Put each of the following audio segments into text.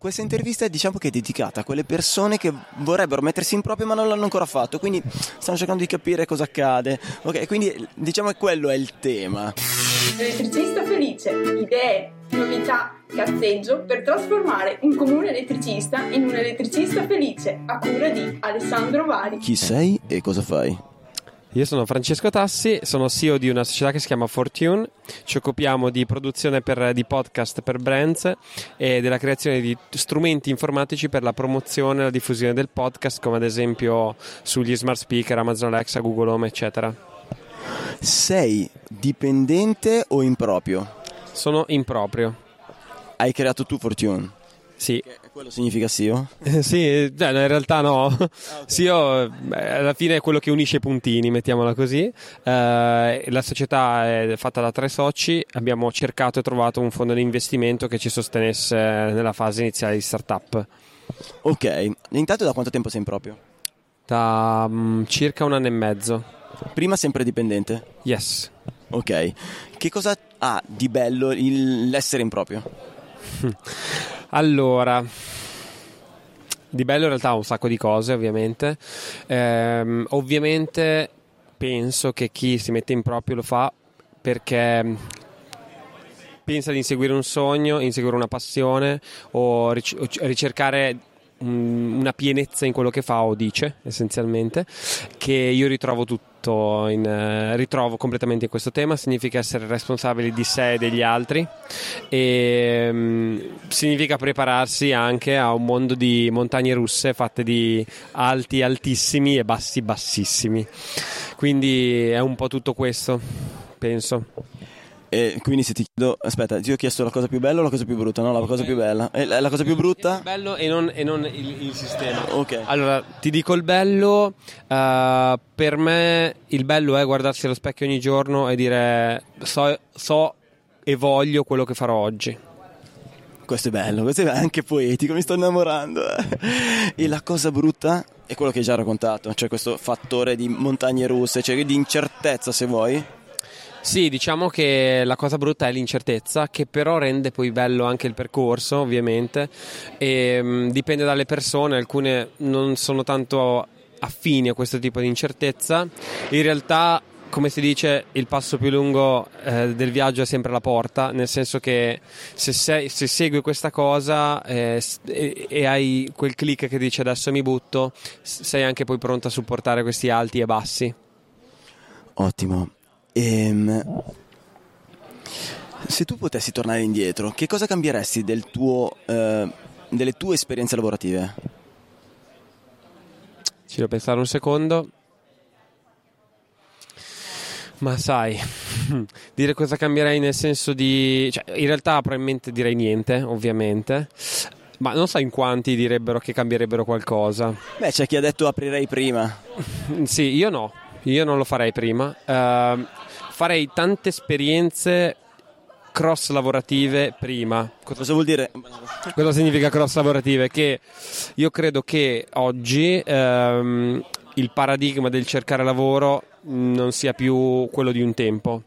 Questa intervista diciamo che è dedicata a quelle persone che vorrebbero mettersi in proprio ma non l'hanno ancora fatto, quindi stanno cercando di capire cosa accade. Ok, quindi diciamo che quello è il tema. Elettricista felice, idee, novità, cazzeggio per trasformare un comune elettricista in un elettricista felice a cura di Alessandro Vari. Chi sei e cosa fai? Io sono Francesco Tassi, sono CEO di una società che si chiama Fortune, ci occupiamo di produzione per, di podcast per brands e della creazione di strumenti informatici per la promozione e la diffusione del podcast, come ad esempio sugli smart speaker, Amazon Alexa, Google Home, eccetera. Sei dipendente o improprio? Sono improprio. Hai creato tu Fortune? Sì. Quello significa SEO? Eh, sì, eh, in realtà no. Ah, okay. SEO beh, alla fine è quello che unisce i puntini, mettiamola così. Eh, la società è fatta da tre soci, abbiamo cercato e trovato un fondo di investimento che ci sostenesse nella fase iniziale di startup. Ok, intanto da quanto tempo sei in proprio? Da um, circa un anno e mezzo. Prima sempre dipendente? Yes. Ok, che cosa ha di bello il, l'essere in proprio? Allora, di bello in realtà un sacco di cose, ovviamente. Ehm, ovviamente penso che chi si mette in proprio lo fa perché pensa di inseguire un sogno, inseguire una passione o ricercare una pienezza in quello che fa o dice essenzialmente che io ritrovo tutto in, eh, ritrovo completamente in questo tema. Significa essere responsabili di sé e degli altri. E um, significa prepararsi anche a un mondo di montagne russe fatte di alti altissimi e bassi bassissimi. Quindi è un po' tutto questo penso e quindi se ti chiedo, aspetta, ti ho chiesto la cosa più bella o la cosa più brutta? No, la cosa più bella. E la cosa più brutta? Il bello e non, e non il, il, sistema. Ok. Allora, ti dico il bello. Uh, per me il bello è guardarsi allo specchio ogni giorno e dire so, so e voglio quello che farò oggi. Questo è bello, questo è anche poetico, mi sto innamorando. e la cosa brutta è quello che hai già raccontato, cioè questo fattore di montagne russe, cioè di incertezza se vuoi. Sì, diciamo che la cosa brutta è l'incertezza, che però rende poi bello anche il percorso, ovviamente, e mh, dipende dalle persone, alcune non sono tanto affini a questo tipo di incertezza. In realtà come si dice, il passo più lungo eh, del viaggio è sempre la porta, nel senso che se, sei, se segui questa cosa eh, e, e, hai quel click che dice adesso mi butto, sei anche poi pronto a supportare questi alti e bassi. Ottimo. Ehm, se tu potessi tornare indietro, che cosa cambieresti del tuo, eh, delle tue esperienze lavorative? Ci devo pensare un secondo. Ma sai, dire cosa cambierei nel senso di... Cioè, in realtà probabilmente direi niente, ovviamente. Ma non so in quanti direbbero che cambierebbero qualcosa. Beh, c'è chi ha detto aprirei prima. sì, io no. Io non lo farei prima. Uh, farei tante esperienze cross lavorative prima. Cosa vuol dire? Cosa significa cross lavorative? Che io credo che oggi um, il paradigma del cercare lavoro non sia più quello di un tempo.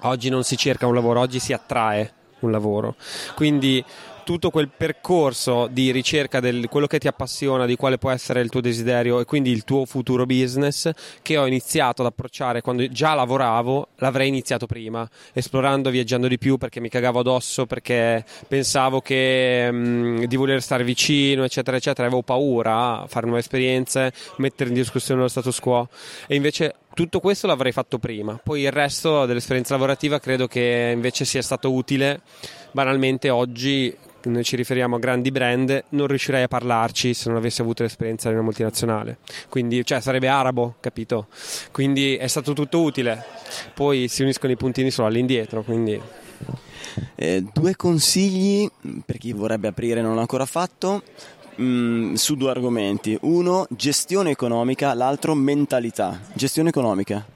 Oggi non si cerca un lavoro, oggi si attrae un lavoro. Quindi tutto quel percorso di ricerca di quello che ti appassiona, di quale può essere il tuo desiderio e quindi il tuo futuro business che ho iniziato ad approcciare quando già lavoravo, l'avrei iniziato prima, esplorando, viaggiando di più perché mi cagavo addosso, perché pensavo che, mh, mm, di voler stare vicino, eccetera, eccetera, avevo paura a fare nuove esperienze, mettere in discussione lo status quo e invece tutto questo l'avrei fatto prima. Poi il resto dell'esperienza lavorativa credo che invece sia stato utile. Banalmente oggi noi ci riferiamo a grandi brand, non riuscirei a parlarci se non avessi avuto l'esperienza di una multinazionale. Quindi, cioè, sarebbe arabo, capito? Quindi è stato tutto utile. Poi si uniscono i puntini solo all'indietro, quindi Eh, due consigli per chi vorrebbe aprire e non l'ha ancora fatto mm, su due argomenti. Uno, gestione economica, l'altro, mentalità. Gestione economica.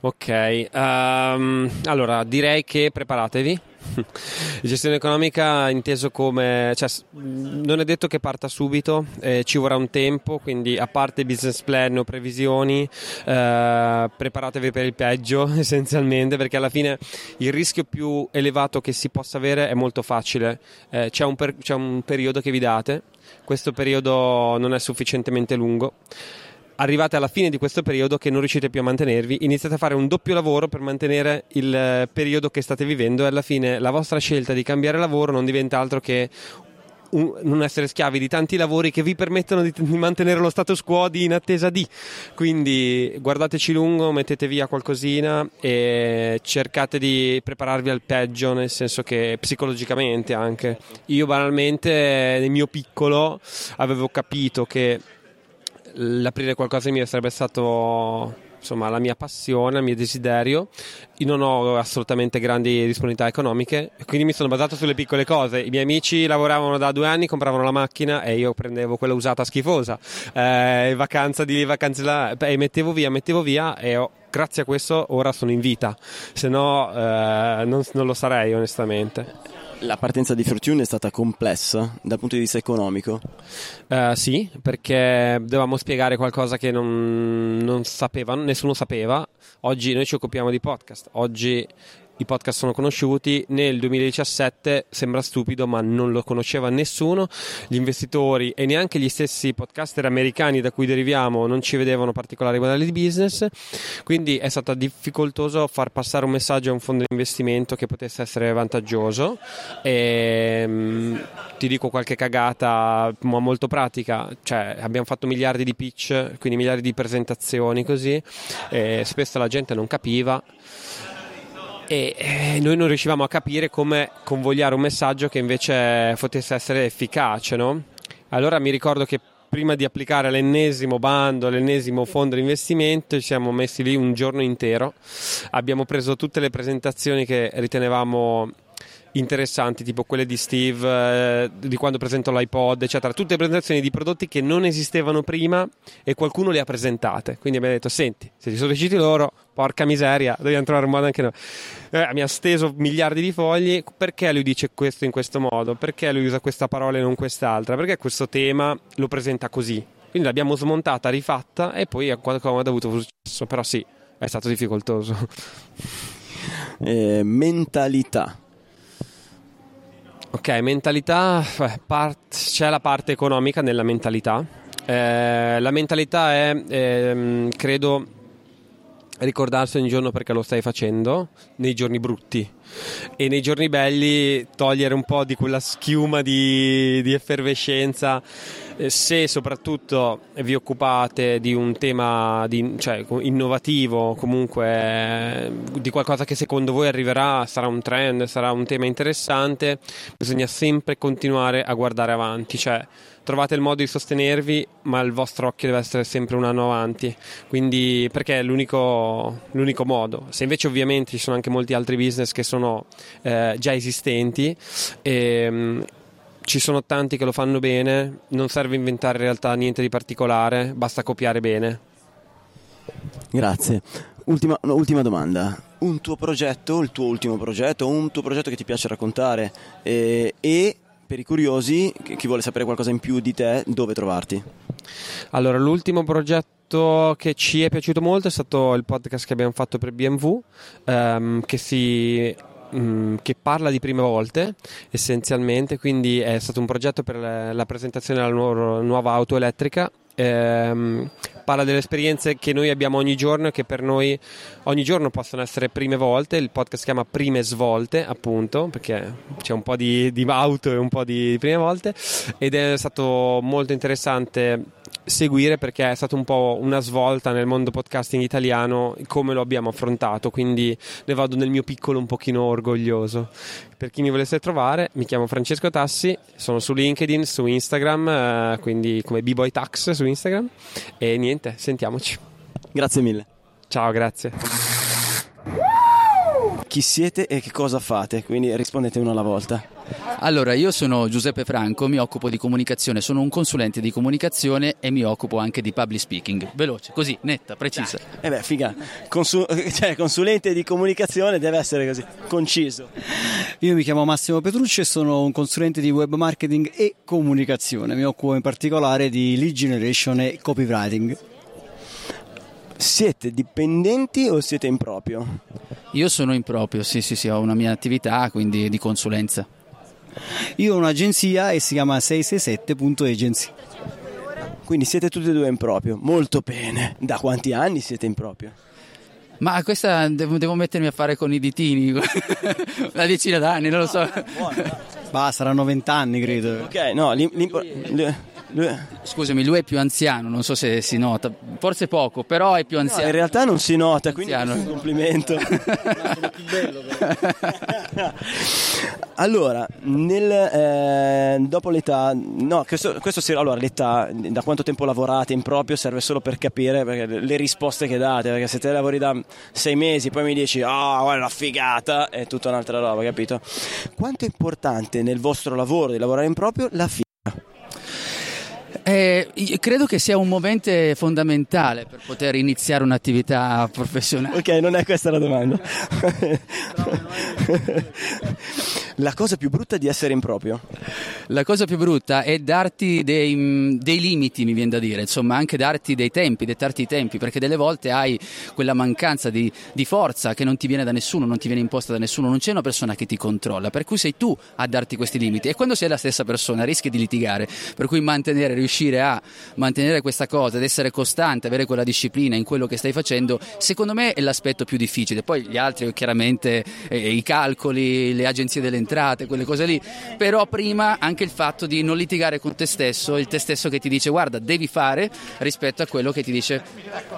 Ok, um, allora direi che preparatevi. Gestione economica inteso come, cioè, non è detto che parta subito, eh, ci vorrà un tempo, quindi a parte business plan o previsioni, eh, preparatevi per il peggio essenzialmente, perché alla fine il rischio più elevato che si possa avere è molto facile. Eh, c'è, un per, c'è un periodo che vi date, questo periodo non è sufficientemente lungo arrivate alla fine di questo periodo che non riuscite più a mantenervi, iniziate a fare un doppio lavoro per mantenere il eh, periodo che state vivendo e alla fine la vostra scelta di cambiare lavoro non diventa altro che un, non essere schiavi di tanti lavori che vi permettono di, di, mantenere lo status quo di in attesa di. Quindi guardateci lungo, mettete via qualcosina e cercate di prepararvi al peggio, nel senso che psicologicamente anche. Io banalmente nel mio piccolo avevo capito che l'aprire qualcosa mio sarebbe stato insomma la mia passione, il mio desiderio. Io non ho assolutamente grandi disponibilità economiche, quindi mi sono basato sulle piccole cose. I miei amici lavoravano da due anni, compravano la macchina e io prendevo quella usata schifosa. Eh, vacanza di vacanze là, e mettevo via, mettevo via e ho, grazie a questo ora sono in vita, se no eh, non, non lo sarei onestamente. La partenza di Fortune è stata complessa dal punto di vista economico? Uh, sì, perché dovevamo spiegare qualcosa che non, non sapevano, nessuno sapeva. Oggi noi ci occupiamo di podcast. Oggi i podcast sono conosciuti, nel 2017 sembra stupido ma non lo conosceva nessuno, gli investitori e neanche gli stessi podcaster americani da cui deriviamo non ci vedevano particolari modelli di business, quindi è stato difficoltoso far passare un messaggio a un fondo di investimento che potesse essere vantaggioso. E ehm, ti dico qualche cagata ma molto pratica, cioè abbiamo fatto miliardi di pitch, quindi miliardi di presentazioni così spesso la gente non capiva e eh, noi non riuscivamo a capire come convogliare un messaggio che invece potesse essere efficace. No? Allora mi ricordo che prima di applicare l'ennesimo bando, l'ennesimo fondo di investimento, ci siamo messi lì un giorno intero, abbiamo preso tutte le presentazioni che ritenevamo interessanti, tipo quelle di Steve, eh, di quando presentò l'iPod, eccetera. Tutte presentazioni di prodotti che non esistevano prima e qualcuno le ha presentate. Quindi abbiamo detto: Senti, se ti sono piaciuti loro, porca miseria, dobbiamo trovare un modo anche noi. Eh, mi ha steso miliardi di fogli. Perché lui dice questo in questo modo? Perché lui usa questa parola e non quest'altra? Perché questo tema lo presenta così? Quindi l'abbiamo smontata, rifatta e poi a qualcosa ha avuto successo. Però sì, è stato difficoltoso. Eh, mentalità Ok, mentalità, part, c'è la parte economica nella mentalità. Eh, la mentalità è, eh, credo, ricordarsi ogni giorno perché lo stai facendo nei giorni brutti. E nei giorni belli togliere un po' di quella schiuma di, di effervescenza eh, se soprattutto vi occupate di un tema di, cioè, innovativo, comunque eh, di qualcosa che secondo voi arriverà, sarà un trend, sarà un tema interessante, bisogna sempre continuare a guardare avanti, cioè trovate il modo di sostenervi, ma il vostro occhio deve essere sempre un anno avanti, quindi perché è l'unico, l'unico modo. Se invece ovviamente ci sono anche molti altri business che sono eh, già esistenti e, ci sono tanti che lo fanno bene, non serve inventare in realtà niente di particolare, basta copiare bene. Grazie. Ultima, no, ultima domanda. Un tuo progetto, il tuo ultimo progetto, un tuo progetto che ti piace raccontare eh, e per i curiosi, chi vuole sapere qualcosa in più di te, dove trovarti? Allora, l'ultimo progetto che ci è piaciuto molto è stato il podcast che abbiamo fatto per BMW, ehm, che si Mm, che parla di prime volte essenzialmente, quindi è stato un progetto per la presentazione della nuova auto elettrica. Ehm, parla delle esperienze che noi abbiamo ogni giorno e che per noi ogni giorno possono essere prime volte. Il podcast si chiama Prime Svolte, appunto, perché c'è un po' di, di auto e un po' di, di prime volte. Ed è stato molto interessante seguire perché è stata un po' una svolta nel mondo podcasting italiano come lo abbiamo affrontato, quindi ne vado nel mio piccolo un pochino orgoglioso. Per chi mi volesse trovare, mi chiamo Francesco Tassi, sono su LinkedIn, su Instagram, eh, quindi come B-Boy Tax su Instagram e niente, sentiamoci. Grazie mille. Ciao, grazie. Chi siete e che cosa fate, quindi rispondete uno alla volta. Allora, io sono Giuseppe Franco, mi occupo di comunicazione, sono un consulente di comunicazione e mi occupo anche di public speaking. Veloce, così, netta, precisa. Eh beh, figa, Consu- cioè, consulente di comunicazione deve essere così, conciso. Io mi chiamo Massimo Petrucci e sono un consulente di web marketing e comunicazione, mi occupo in particolare di lead generation e copywriting. Siete dipendenti o siete in proprio? Io sono in proprio, sì, sì, sì, ho una mia attività, quindi di consulenza. Io ho un'agenzia e si chiama 667.agency. Quindi siete tutti e due in proprio, molto bene. Da quanti anni siete in proprio? Ma questa devo, devo mettermi a fare con i ditini, una decina d'anni, non lo so. Bah, saranno vent'anni credo. Ok, no, l'im- l'impo- lui- Scusami, lui è più anziano, non so se si nota, forse poco, però è più No, anziano. in realtà non si nota, quindi è un complimento. allora, nel, eh, dopo l'età, no, questo, questo sì, allora l'età, da quanto tempo lavorate in proprio serve solo per capire perché le risposte che date, perché se te lavori da sei mesi poi mi dici, ah, guarda la figata, è tutta un'altra roba, capito? Quanto è importante nel vostro lavoro di lavorare in proprio la figa? Eh, credo che sia un movente fondamentale per poter iniziare un'attività professionale. Ok, non è questa la domanda. la cosa più brutta di essere in proprio? La cosa più brutta è darti dei, mh, dei limiti, mi viene da dire, insomma, anche darti dei tempi, dettarti i tempi, perché delle volte hai quella mancanza di, di forza che non ti viene da nessuno, non ti viene imposta da nessuno, non c'è una persona che ti controlla, per cui sei tu a darti questi limiti e quando sei la stessa persona rischi di litigare, per cui mantenere, riuscire a mantenere questa cosa, ad essere costante, avere quella disciplina in quello che stai facendo, secondo me è l'aspetto più difficile. Poi gli altri, chiaramente, eh, i calcoli, le agenzie delle entrate, quelle cose lì, però prima anche il fatto di non litigare con te stesso, il te stesso che ti dice guarda, devi fare rispetto a quello che ti dice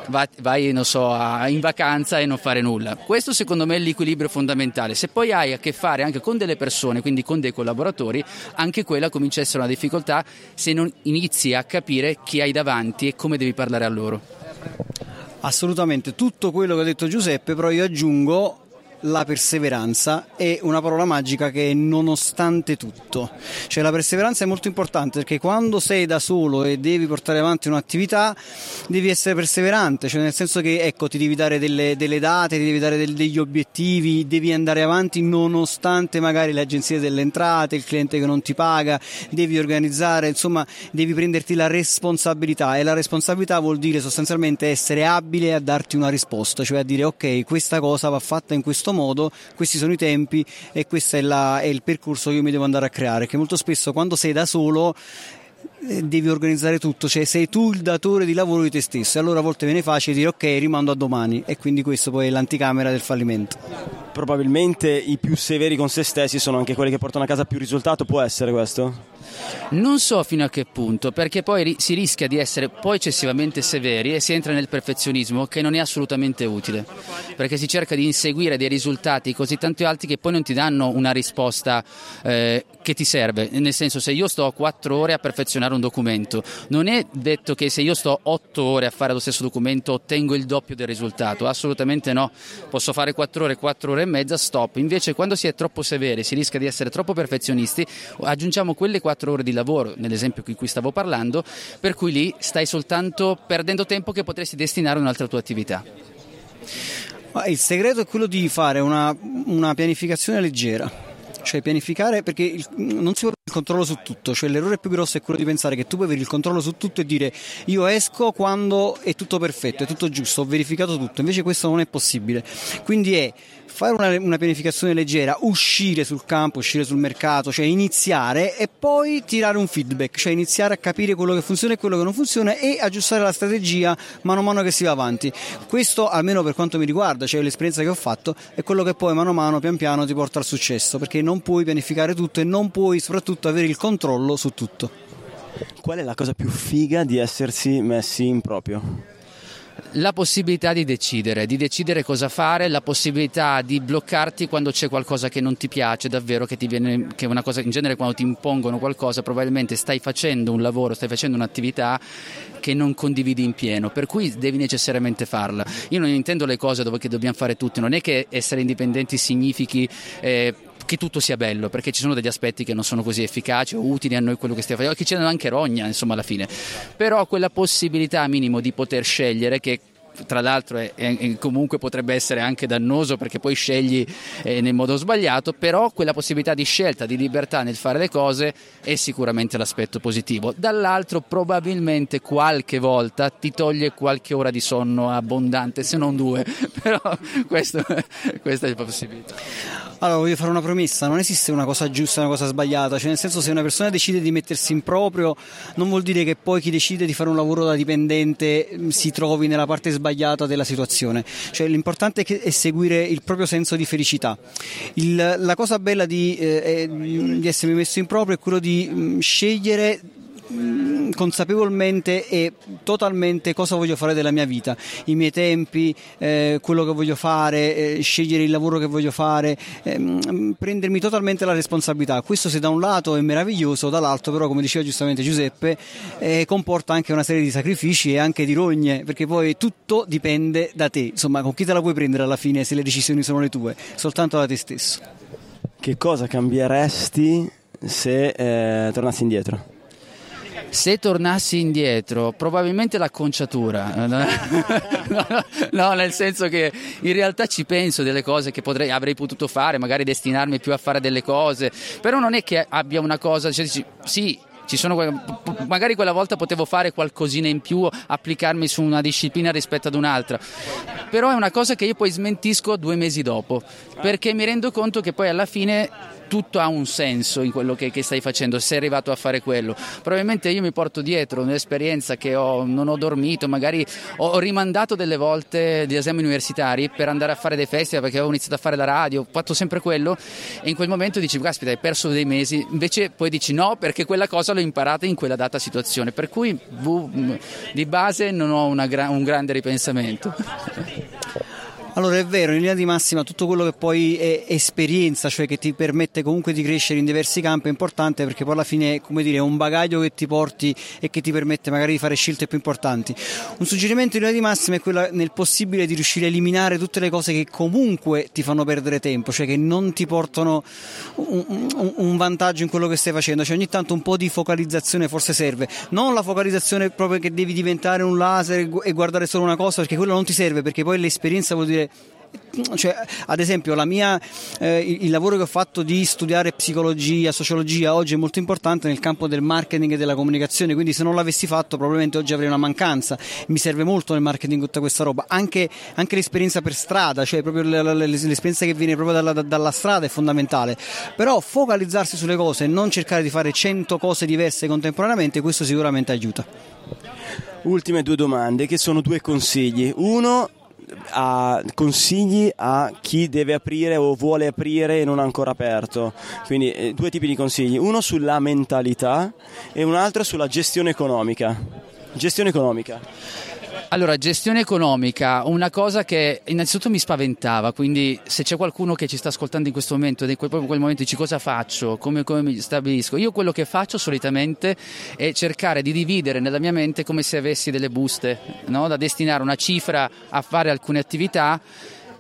vai, vai, non so, a- in vacanza e non fare nulla. Questo secondo me è l'equilibrio fondamentale. Se poi hai a che fare anche con delle persone, quindi con dei collaboratori, anche quella comincia a essere una difficoltà se non inizi a capire chi hai davanti e come devi parlare a loro. Assolutamente, tutto quello che ha detto Giuseppe, però io aggiungo la perseveranza è una parola magica che è nonostante tutto. Cioè la perseveranza è molto importante perché quando sei da solo e devi portare avanti un'attività devi essere perseverante, cioè nel senso che ecco ti devi dare delle, delle date, ti devi dare del- degli obiettivi, devi andare avanti nonostante magari le agenzie delle entrate, il cliente che non ti paga, devi organizzare, insomma devi prenderti la responsabilità e la responsabilità vuol dire sostanzialmente essere abile a darti una risposta, cioè a dire ok questa cosa va fatta in questo modo, questi sono i tempi e questo è, la- è il percorso che io mi devo andare a creare, che molto spesso quando sei da solo devi organizzare tutto, cioè sei tu il datore di lavoro di te stesso e allora a volte viene facile dire ok rimando a domani e quindi questo poi è l'anticamera del fallimento. Probabilmente i più severi con se stessi sono anche quelli che portano a casa più risultato, può essere questo? Non so fino a che punto, perché poi ri- si rischia di essere poi eccessivamente severi e si entra nel perfezionismo che non è assolutamente utile, perché si cerca di inseguire dei risultati così tanto alti che poi non ti danno una risposta eh, che ti serve. Nel senso, se io sto quattro ore a perfezionare un documento, non è detto che se io sto otto ore a fare lo stesso documento ottengo il doppio del risultato, assolutamente no. Posso fare quattro ore, quattro ore e mezza, stop. Invece quando si è troppo severi, si rischia di essere troppo perfezionisti, aggiungiamo quelle quattro ore di lavoro, nell'esempio di cui stavo parlando, per cui lì stai soltanto perdendo tempo che potresti destinare a un'altra tua attività. Il segreto è quello di fare una, una pianificazione leggera. Cioè pianificare perché il- non si può avere il controllo su tutto, cioè l'errore più grosso è quello di pensare che tu puoi avere il controllo su tutto e dire io esco quando è tutto perfetto, è tutto giusto, ho verificato tutto, invece questo non è possibile. Quindi è fare una, una pianificazione leggera, uscire sul campo, uscire sul mercato, cioè iniziare e poi tirare un feedback, cioè iniziare a capire quello che funziona e quello che non funziona e aggiustare la strategia mano a mano che si va avanti. Questo, almeno per quanto mi riguarda, cioè l'esperienza che ho fatto, è quello che poi mano a mano, pian piano, ti porta al successo, perché non puoi pianificare tutto e non puoi soprattutto avere il controllo su tutto. Qual è la cosa più figa di essersi messi in proprio? La possibilità di decidere, di decidere cosa fare, la possibilità di bloccarti quando c'è qualcosa che non ti piace davvero, che ti viene, che una cosa, in genere quando ti impongono qualcosa probabilmente stai facendo un lavoro, stai facendo un'attività che non condividi in pieno, per cui devi necessariamente farla. Io non intendo le cose dove che dobbiamo fare tutti, non è che essere indipendenti significhi... Eh, che tutto sia bello, perché ci sono degli aspetti che non sono così efficaci o utili a noi quello che stiamo facendo, che danno anche rogna, insomma, alla fine. Però quella possibilità minimo di poter scegliere che tra l'altro è, è, comunque potrebbe essere anche dannoso perché poi scegli eh, nel modo sbagliato, però quella possibilità di scelta, di libertà nel fare le cose è sicuramente l'aspetto positivo. Dall'altro probabilmente qualche volta ti toglie qualche ora di sonno abbondante, se non due, però questo, questa è la possibilità. Allora, voglio fare una promessa, non esiste una cosa giusta e una cosa sbagliata, cioè nel senso se una persona decide di mettersi in proprio non vuol dire che poi chi decide di fare un lavoro da dipendente mm, si trovi nella parte sbagliata della situazione, cioè l'importante è, seguire il proprio senso di felicità. Il, la cosa bella di, eh, di essermi messo in proprio è quello di mh, mm, scegliere Mm, consapevolmente e totalmente cosa voglio fare della mia vita, i miei tempi, eh, quello che voglio fare, eh, scegliere il lavoro che voglio fare, eh, prendermi totalmente la responsabilità. Questo se da un lato è meraviglioso, dall'altro però come diceva giustamente Giuseppe eh, comporta anche una serie di sacrifici e anche di rogne, perché poi tutto dipende da te, insomma con chi te la puoi prendere alla fine se le decisioni sono le tue, soltanto da te stesso. Che cosa cambieresti se eh, tornassi indietro? Se tornassi indietro, probabilmente l'acconciatura. no, nel senso che in realtà ci penso delle cose che potrei, avrei potuto fare, magari destinarmi più a fare delle cose, però non è che abbia una cosa, cioè, sì, sono, magari quella volta potevo fare qualcosina in più, applicarmi su una disciplina rispetto ad un'altra, però è una cosa che io poi smentisco due mesi dopo, perché mi rendo conto che poi alla fine tutto ha un senso in quello che, che, stai facendo, sei arrivato a fare quello. Probabilmente io mi porto dietro un'esperienza che ho, non ho dormito, magari ho rimandato delle volte gli esami universitari per andare a fare dei festival perché avevo iniziato a fare la radio, ho fatto sempre quello e in quel momento dici caspita hai perso dei mesi, invece poi dici no perché quella cosa l'ho imparata in quella data situazione, per cui di base non ho gra- un grande ripensamento. Allora è vero, in linea di massima tutto quello che poi è esperienza, cioè che ti permette comunque di crescere in diversi campi è importante perché poi alla fine come dire, è un bagaglio che ti porti e che ti permette magari di fare scelte più importanti. Un suggerimento in linea di massima è quello nel possibile di riuscire a eliminare tutte le cose che comunque ti fanno perdere tempo, cioè che non ti portano un, un, un vantaggio in quello che stai facendo, cioè ogni tanto un po' di focalizzazione forse serve, non la focalizzazione proprio che devi diventare un laser e guardare solo una cosa perché quello non ti serve perché poi l'esperienza vuol dire dire cioè, ad esempio mia, eh, il lavoro che ho fatto di studiare psicologia, sociologia oggi è molto importante nel campo del marketing e della comunicazione, quindi se non l'avessi fatto probabilmente oggi avrei una mancanza, mi serve molto nel marketing tutta questa roba, anche, anche l'esperienza per strada, cioè proprio l'esperienza che viene proprio dalla, dalla strada è fondamentale, però focalizzarsi sulle cose e non cercare di fare 100 cose diverse contemporaneamente, questo sicuramente aiuta. Ultime due domande che sono due consigli. Uno, a consigli a chi deve aprire o vuole aprire e non ha ancora aperto. Quindi eh, due tipi di consigli, uno sulla mentalità e un altro sulla gestione economica. Gestione economica. Allora, gestione economica, una cosa che innanzitutto mi spaventava, quindi se c'è qualcuno che ci sta ascoltando in questo momento, in quel, in quel momento dici cosa faccio, come, come, mi stabilisco, io quello che faccio solitamente è cercare di dividere nella mia mente come se avessi delle buste, no? da destinare una cifra a fare alcune attività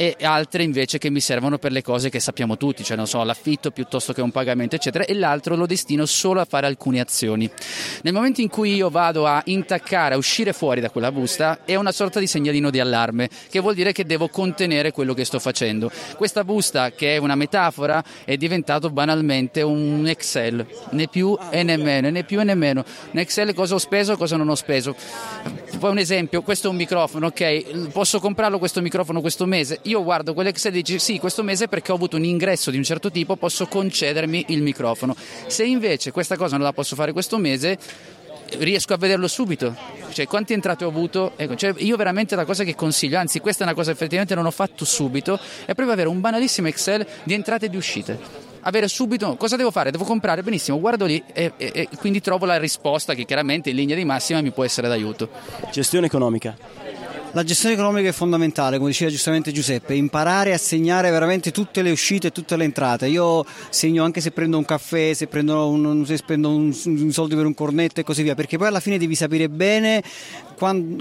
e altre invece che mi servono per le cose che sappiamo tutti, cioè non so, l'affitto piuttosto che un pagamento, eccetera, e l'altro lo destino solo a fare alcune azioni. Nel momento in cui io vado a intaccare, a uscire fuori da quella busta, è una sorta di segnalino di allarme, che vuol dire che devo contenere quello che sto facendo. Questa busta, che è una metafora, è diventato banalmente un Excel, né più e né meno, né più e né meno. Un Excel cosa ho speso, cosa non ho speso. Poi un esempio, questo è un microfono, ok, posso comprarlo questo microfono questo mese? Io guardo quell'Excel e dico sì, questo mese perché ho avuto un ingresso di un certo tipo posso concedermi il microfono. Se invece questa cosa non la posso fare questo mese, riesco a vederlo subito. Cioè, quante entrate ho avuto? Ecco, cioè, io veramente la cosa che consiglio, anzi questa è una cosa che effettivamente non ho fatto subito, è proprio avere un banalissimo Excel di entrate e di uscite. Avere subito cosa devo fare? Devo comprare, benissimo, guardo lì e, e, e quindi trovo la risposta che chiaramente in linea di massima mi può essere d'aiuto. Gestione economica. La gestione economica è fondamentale, come diceva giustamente Giuseppe, imparare a segnare veramente tutte le uscite e tutte le entrate. Io segno anche se prendo un caffè, se prendo, un, se prendo un, un soldi per un cornetto e così via, perché poi alla fine devi sapere bene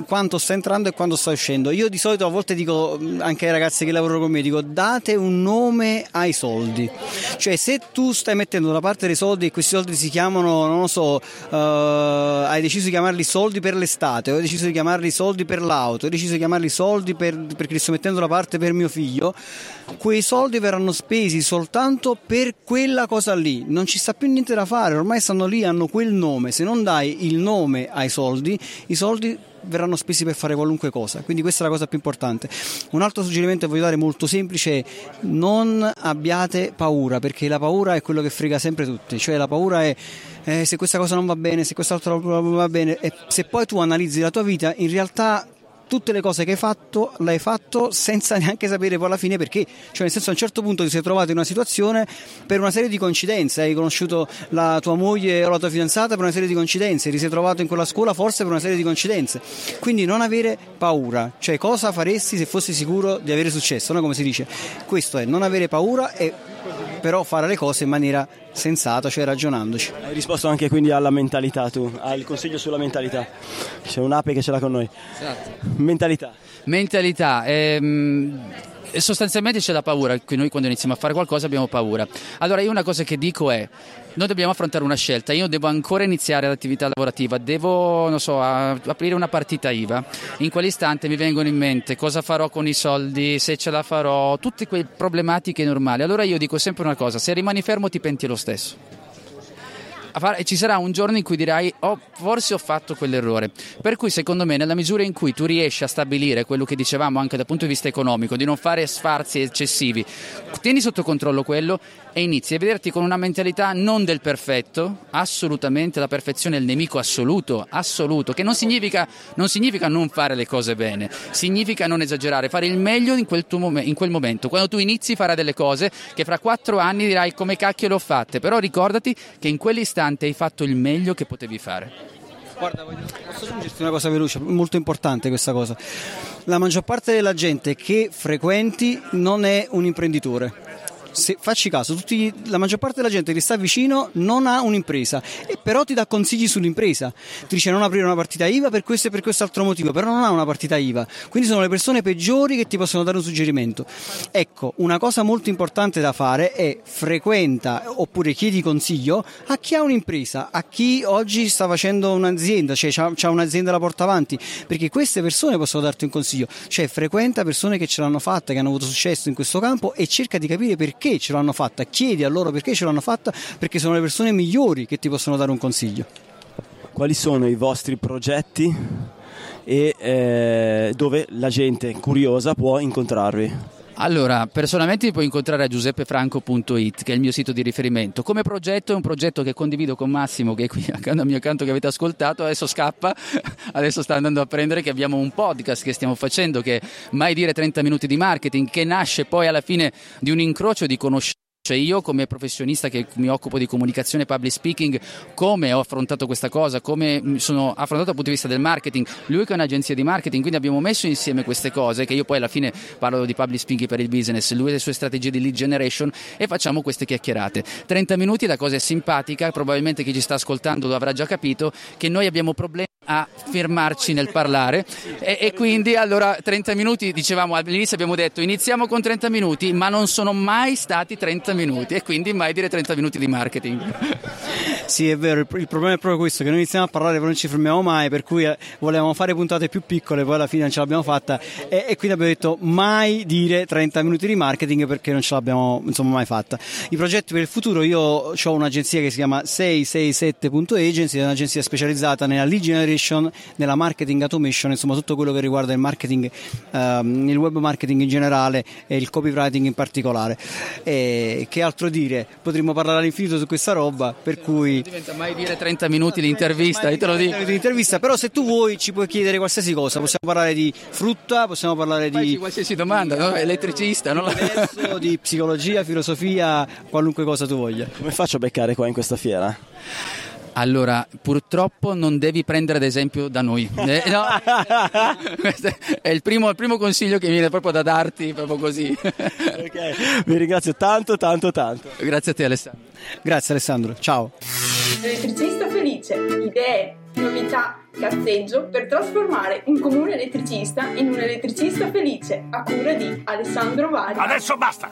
quanto sta entrando e quando sta uscendo. Io di solito a volte dico anche ai ragazzi che lavorano con me, dico date un nome ai soldi. Cioè se tu stai mettendo da parte dei soldi e questi soldi si chiamano, non lo so, uh, hai deciso di chiamarli soldi per l'estate, o hai deciso di chiamarli soldi per l'auto, deciso di chiamarli soldi per, perché li sto mettendo da parte per mio figlio, quei soldi verranno spesi soltanto per quella cosa lì, non ci sta più niente da fare, ormai stanno lì, hanno quel nome, se non dai il nome ai soldi, i soldi verranno spesi per fare qualunque cosa, quindi questa è la cosa più importante. Un altro suggerimento che voglio dare molto semplice è non abbiate paura, perché la paura è quello che frega sempre tutti, cioè la paura è eh, se questa cosa non va bene, se quest'altro non va bene, e se poi tu analizzi la tua vita, in realtà tutte le cose che hai fatto l'hai fatto senza neanche sapere poi alla fine perché. Cioè, nel senso, a un certo punto ti sei trovato in una situazione per una serie di coincidenze. Hai conosciuto la tua moglie o la tua fidanzata per una serie di coincidenze, ti sei trovato in quella scuola forse per una serie di coincidenze. Quindi non avere paura, cioè cosa faresti se fossi sicuro di avere successo, no? come si dice. Questo è non avere paura e però fare le cose in maniera sensata, cioè ragionandoci. Hai risposto anche quindi alla mentalità tu, al consiglio sulla mentalità. C'è un'ape che ce l'ha con noi. Esatto. Mentalità. Mentalità. Ehm sostanzialmente c'è la paura, noi quando iniziamo a fare qualcosa abbiamo paura. Allora io una cosa che dico è, noi dobbiamo affrontare una scelta, io devo ancora iniziare l'attività lavorativa, devo, so, aprire una partita IVA, in quell'istante mi vengono in mente cosa farò con i soldi, se ce la farò, tutte quelle problematiche normali. Allora io dico sempre una cosa, se rimani fermo ti penti lo stesso e ci sarà un giorno in cui dirai oh, forse ho fatto quell'errore. Per cui secondo me nella misura in cui tu riesci a stabilire quello che dicevamo anche dal punto di vista economico, di non fare sfarzi eccessivi, tieni sotto controllo quello e inizi a vederti con una mentalità non del perfetto, assolutamente la perfezione è il nemico assoluto, assoluto, che non significa non, significa non fare le cose bene, significa non esagerare, fare il meglio in quel, mom- in quel momento. Quando tu inizi fare delle cose che fra quattro anni dirai come cacchio le ho fatte, però ricordati che in quell'istante hai fatto il meglio che potevi fare. Guarda, voglio, posso aggiungerti una cosa veloce, molto importante questa cosa. La maggior parte della gente che frequenti non è un imprenditore se facci caso, tutti, la maggior parte della gente che sta vicino non ha un'impresa, e però ti dà consigli sull'impresa. Ti dice non aprire una partita IVA per questo e per questo altro motivo, però non ha una partita IVA. Quindi sono le persone peggiori che ti possono dare un suggerimento. Ecco, una cosa molto importante da fare è frequenta oppure chiedi consiglio a chi ha un'impresa, a chi oggi sta facendo un'azienda, cioè ha un'azienda alla porta avanti, perché queste persone possono darti un consiglio. Cioè frequenta persone che ce l'hanno fatta, che hanno avuto successo in questo campo e cerca di capire perché perché ce l'hanno fatta, chiedi a loro perché ce l'hanno fatta, perché sono le persone migliori che ti possono dare un consiglio. Quali sono i vostri progetti e eh, dove la gente curiosa può incontrarvi? Allora, personalmente mi puoi incontrare a giuseppefranco.it, che è il mio sito di riferimento. Come progetto è un progetto che condivido con Massimo, che è qui accanto al mio canto che avete ascoltato, adesso scappa, adesso sta andando a prendere, che abbiamo un podcast che stiamo facendo, che è Mai dire 30 minuti di marketing, che nasce poi alla fine di un incrocio di conoscenze cioè io come professionista che mi occupo di comunicazione e public speaking, come ho affrontato questa cosa, come sono affrontato dal punto di vista del marketing, lui che è un'agenzia di marketing, quindi abbiamo messo insieme queste cose, che io poi alla fine parlo di public speaking per il business, lui e le sue strategie di lead generation e facciamo queste chiacchierate. 30 minuti, la cosa è simpatica, probabilmente chi ci sta ascoltando lo avrà già capito, che noi abbiamo problemi a fermarci nel parlare e, e, quindi allora 30 minuti dicevamo all'inizio abbiamo detto iniziamo con 30 minuti ma non sono mai stati 30 minuti e quindi mai dire 30 minuti di marketing sì è vero il, problema è proprio questo che noi iniziamo a parlare però non ci fermiamo mai per cui eh, volevamo fare puntate più piccole poi alla fine non ce l'abbiamo fatta e, e quindi abbiamo detto mai dire 30 minuti di marketing perché non ce l'abbiamo insomma mai fatta i progetti per il futuro io ho un'agenzia che si chiama 667.agency è un'agenzia specializzata nella lead generation nella marketing automation, insomma tutto quello che riguarda il marketing, ehm, il web marketing in generale e il copywriting in particolare. E che altro dire? Potremmo parlare all'infinito su questa roba, per cui... Non diventa mai dire 30 minuti di intervista, io te lo dico. Di intervista, però se tu vuoi ci puoi chiedere qualsiasi cosa, possiamo parlare di frutta, possiamo parlare di... qualsiasi domanda, no? elettricista, no? di psicologia, filosofia, qualunque cosa tu voglia. Come faccio a beccare qua in questa fiera? Allora, purtroppo non devi prendere ad esempio da noi. Eh, no. Questo è il primo, il primo consiglio che mi viene proprio da darti, proprio così. Ok, Vi ringrazio tanto, tanto, tanto. Grazie a te Alessandro. Grazie Alessandro, ciao. Elettricista felice, idee, novità, cazzeggio per trasformare un comune elettricista in un elettricista felice a cura di Alessandro Vari. Adesso basta!